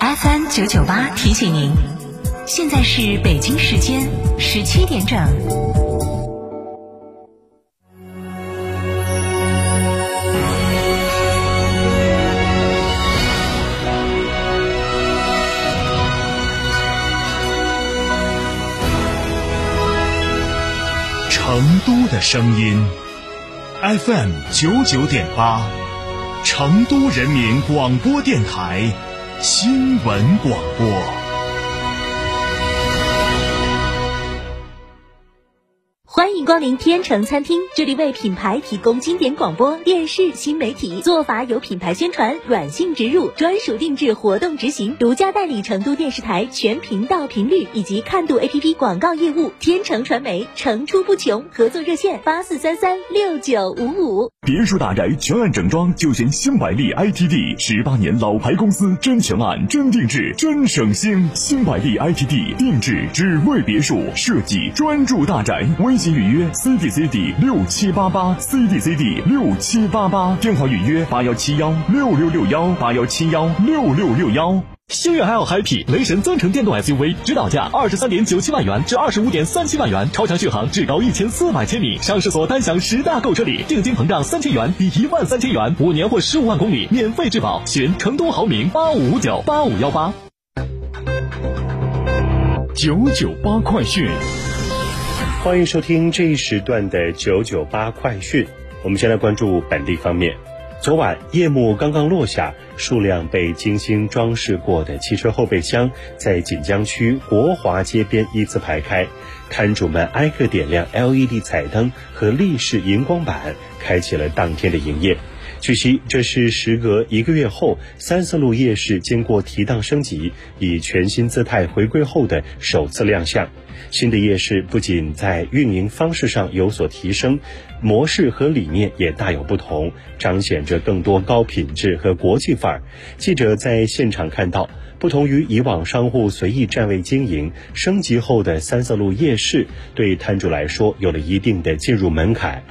FM 九九八提醒您，现在是北京时间十七点整。声音，FM 九九点八，成都人民广播电台新闻广播。光临天成餐厅，这里为品牌提供经典广播电视新媒体做法，有品牌宣传、软性植入、专属定制、活动执行，独家代理成都电视台全频道频率以及看度 APP 广告业务。天成传媒层出不穷，合作热线八四三三六九五五。别墅大宅全案整装就选新百利 ITD，十八年老牌公司，真全案、真定制、真省心。新百利 ITD 定制只为别墅设计，专注大宅。微信。预约 C D C D 六七八八 C D C D 六七八八，电话预约八幺七幺六六六幺八幺七幺六六六幺。星越 L Happy 雷神增程电动 SUV，指导价二十三点九七万元至二十五点三七万元，超强续航，至高一千四百千米，上市所单享十大购车礼，定金膨胀三千元抵一万三千元，五年或十五万公里免费质保，询成都豪明八五五九八五幺八。九九八快讯。欢迎收听这一时段的九九八快讯。我们先来关注本地方面。昨晚夜幕刚刚落下，数辆被精心装饰过的汽车后备箱在锦江区国华街边依次排开，摊主们挨个点亮 LED 彩灯和立式荧光板，开启了当天的营业。据悉，这是时隔一个月后，三色路夜市经过提档升级，以全新姿态回归后的首次亮相。新的夜市不仅在运营方式上有所提升，模式和理念也大有不同，彰显着更多高品质和国际范儿。记者在现场看到，不同于以往商户随意占位经营，升级后的三色路夜市对摊主来说有了一定的进入门槛。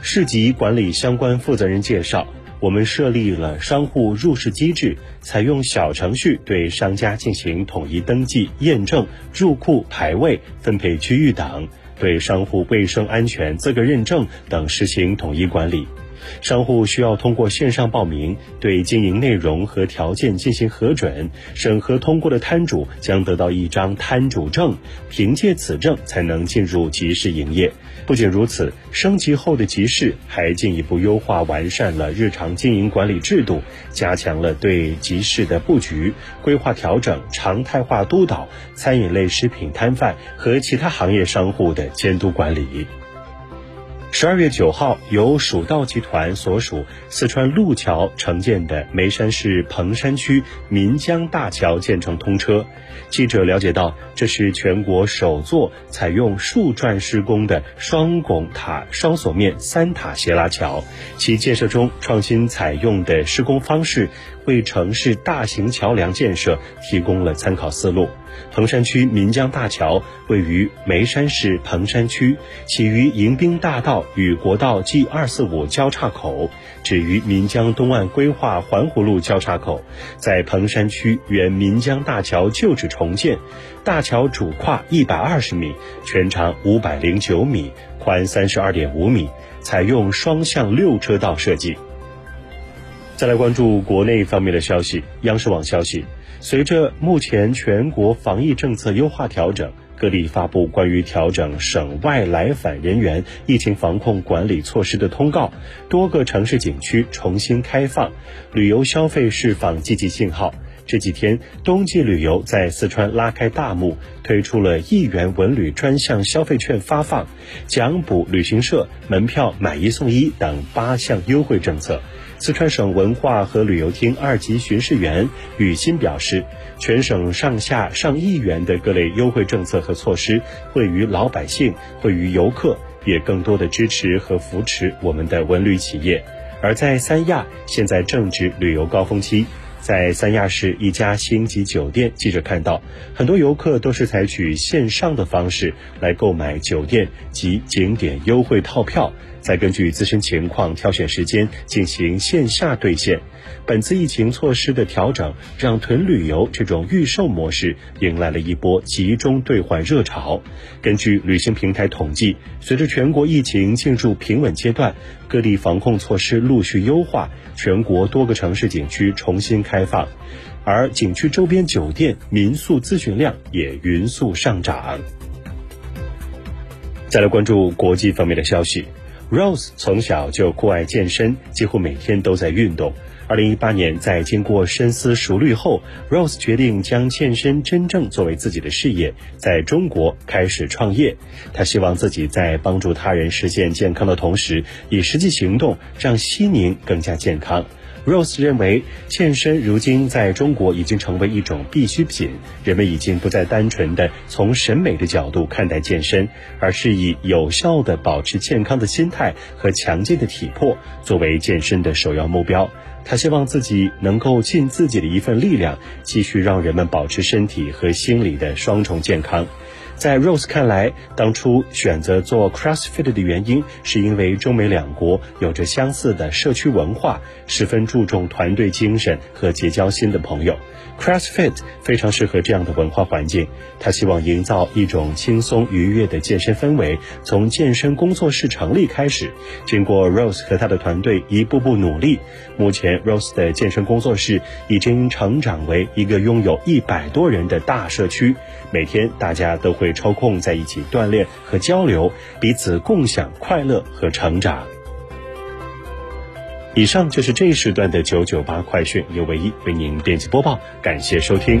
市级管理相关负责人介绍，我们设立了商户入市机制，采用小程序对商家进行统一登记、验证、入库、排位、分配区域等，对商户卫生安全资格认证等实行统一管理。商户需要通过线上报名，对经营内容和条件进行核准，审核通过的摊主将得到一张摊主证，凭借此证才能进入集市营业。不仅如此，升级后的集市还进一步优化完善了日常经营管理制度，加强了对集市的布局、规划调整、常态化督导餐饮类食品摊贩和其他行业商户的监督管理。十二月九号，由蜀道集团所属四川路桥承建的眉山市彭山区岷江大桥建成通车。记者了解到，这是全国首座采用竖转施工的双拱塔双锁面三塔斜拉桥，其建设中创新采用的施工方式。为城市大型桥梁建设提供了参考思路。彭山区岷江大桥位于眉山市彭山区，起于迎宾大道与国道 G 二四五交叉口，止于岷江东岸规划环湖路交叉口，在彭山区原岷江大桥旧址重建。大桥主跨一百二十米，全长五百零九米，宽三十二点五米，采用双向六车道设计。再来关注国内方面的消息。央视网消息，随着目前全国防疫政策优化调整，各地发布关于调整省外来返人员疫情防控管理措施的通告，多个城市景区重新开放，旅游消费释放积极信号。这几天，冬季旅游在四川拉开大幕，推出了一元文旅专项消费券发放，奖补旅行社门票买一送一等八项优惠政策。四川省文化和旅游厅二级巡视员雨欣表示，全省上下上亿元的各类优惠政策和措施，惠于老百姓，惠于游客，也更多的支持和扶持我们的文旅企业。而在三亚，现在正值旅游高峰期，在三亚市一家星级酒店，记者看到很多游客都是采取线上的方式来购买酒店及景点优惠套票，再根据自身情况挑选时间进行线下兑现。本次疫情措施的调整，让囤旅游这种预售模式迎来了一波集中兑换热潮。根据旅行平台统计，随着全国疫情进入平稳阶段，各地防控措施陆续优化，全国多个城市景区重新开放，而景区周边酒店、民宿咨询量也匀速上涨。再来关注国际方面的消息，Rose 从小就酷爱健身，几乎每天都在运动。二零一八年，在经过深思熟虑后，Rose 决定将健身真正作为自己的事业，在中国开始创业。他希望自己在帮助他人实现健康的同时，以实际行动让西宁更加健康。Rose 认为，健身如今在中国已经成为一种必需品，人们已经不再单纯的从审美的角度看待健身，而是以有效的保持健康的心态和强健的体魄作为健身的首要目标。他希望自己能够尽自己的一份力量，继续让人们保持身体和心理的双重健康。在 Rose 看来，当初选择做 CrossFit 的原因，是因为中美两国有着相似的社区文化，十分注重团队精神和结交新的朋友。CrossFit 非常适合这样的文化环境。他希望营造一种轻松愉悦的健身氛围，从健身工作室成立开始。经过 Rose 和他的团队一步步努力，目前 Rose 的健身工作室已经成长为一个拥有一百多人的大社区。每天大家都会抽空在一起锻炼和交流，彼此共享快乐和成长。以上就是这一时段的九九八快讯，刘唯一为您编辑播报，感谢收听。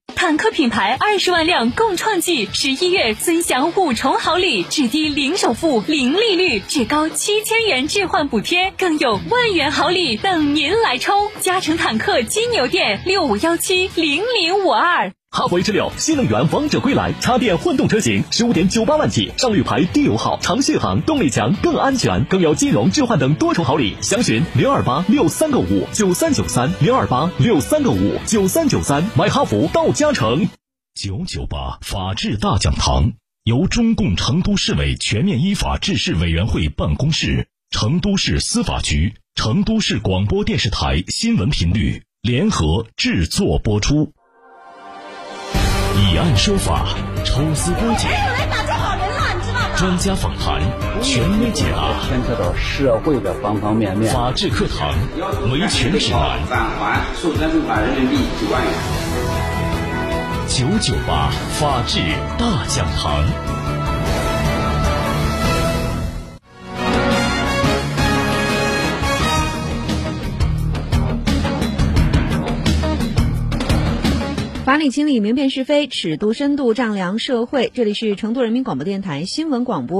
坦克品牌二十万辆共创季，十一月尊享五重好礼：至低零首付、零利率，至高七千元置换补贴，更有万元好礼等您来抽！嘉诚坦克金牛店六五幺七零零五二。哈弗 H 六新能源王者归来，插电混动车型十五点九八万起，上绿牌，低油耗，长续航，动力强，更安全，更有金融置换等多重好礼。详询零二八六三个五九三九三零二八六三个五九三九三，买哈弗到嘉诚。九九八法治大讲堂由中共成都市委全面依法治市委员会办公室、成都市司法局、成都市广播电视台新闻频率联合制作播出。以案说法，抽丝剥茧，专家访谈，权威解答，牵扯到社会的方方面面。法治课堂，维权指南。返还受财产款人民币九万元。九九八法治大讲堂。法理清理，明辨是非，尺度深度丈量社会。这里是成都人民广播电台新闻广播。